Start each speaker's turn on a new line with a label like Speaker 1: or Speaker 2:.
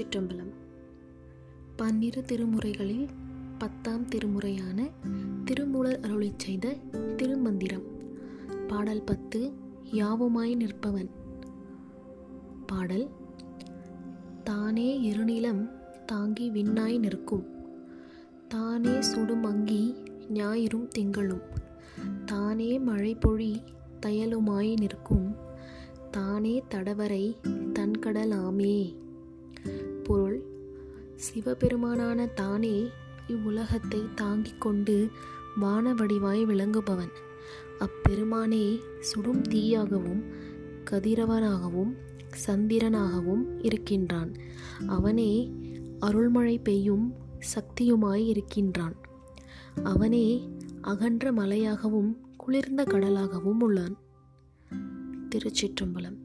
Speaker 1: திருச்சிற்றம்பலம். பன்னிரு திருமுறைகளில் பத்தாம் திருமுறையான திருமூலர் அருளை செய்த திருமந்திரம். பாடல் பத்து யாவுமாய் நிற்பவன். பாடல் தானே இருநிலம் தாங்கி விண்ணாய் நிற்கும். தானே சுடும் அங்கி ஞாயிறும் திங்களும். தானே மழை பொழி தயலுமாய் நிற்கும். தானே தடவரை தன்கடலாமே சிவபெருமானான தானே இவ்வுலகத்தை தாங்கிக் கொண்டு வான வடிவாய் விளங்குபவன். அப்பெருமானே சுடும் தீயாகவும் கதிரவனாகவும் சந்திரனாகவும் இருக்கின்றான். அவனே அருள்மழை பெய்யும் சக்தியுமாய் இருக்கின்றான். அவனே அகன்ற மலையாகவும் குளிர்ந்த கடலாகவும் உள்ளான். திருச்சிற்றம்பலம்.